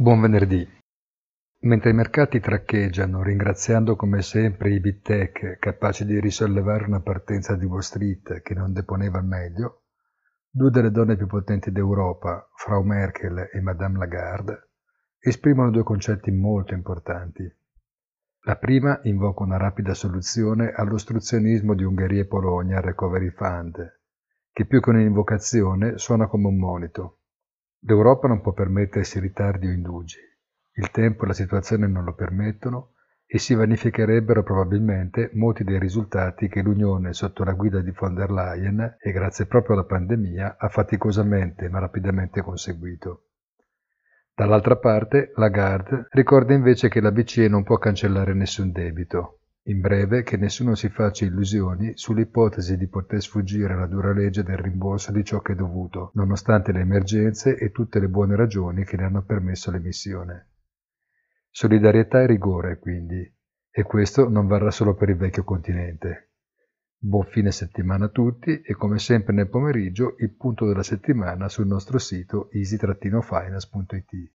Buon venerdì. Mentre i mercati traccheggiano, ringraziando come sempre i big tech capaci di risollevare una partenza di Wall Street che non deponeva al meglio, due delle donne più potenti d'Europa, Frau Merkel e Madame Lagarde, esprimono due concetti molto importanti. La prima invoca una rapida soluzione all'ostruzionismo di Ungheria e Polonia al Recovery Fund, che più che un'invocazione suona come un monito. L'Europa non può permettersi ritardi o indugi. Il tempo e la situazione non lo permettono e si vanificherebbero probabilmente molti dei risultati che l'Unione sotto la guida di von der Leyen e grazie proprio alla pandemia ha faticosamente ma rapidamente conseguito. Dall'altra parte, Lagarde ricorda invece che la BCE non può cancellare nessun debito, in breve, che nessuno si faccia illusioni sull'ipotesi di poter sfuggire alla dura legge del rimborso di ciò che è dovuto, nonostante le emergenze e tutte le buone ragioni che ne hanno permesso l'emissione. Solidarietà e rigore, quindi, e questo non varrà solo per il vecchio continente. Buon fine settimana a tutti e come sempre nel pomeriggio il punto della settimana sul nostro sito easy-finance.it.